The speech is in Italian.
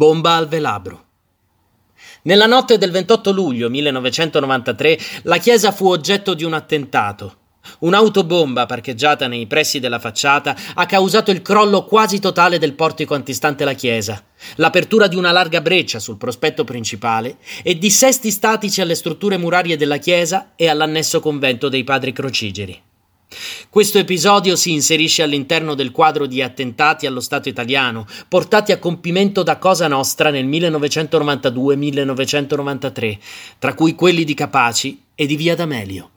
Bomba al velabro. Nella notte del 28 luglio 1993 la chiesa fu oggetto di un attentato. Un'autobomba parcheggiata nei pressi della facciata ha causato il crollo quasi totale del portico antistante la chiesa, l'apertura di una larga breccia sul prospetto principale e dissesti statici alle strutture murarie della chiesa e all'annesso convento dei padri crocigeri. Questo episodio si inserisce all'interno del quadro di attentati allo Stato italiano, portati a compimento da Cosa Nostra nel 1992-1993, tra cui quelli di Capaci e di Via D'Amelio.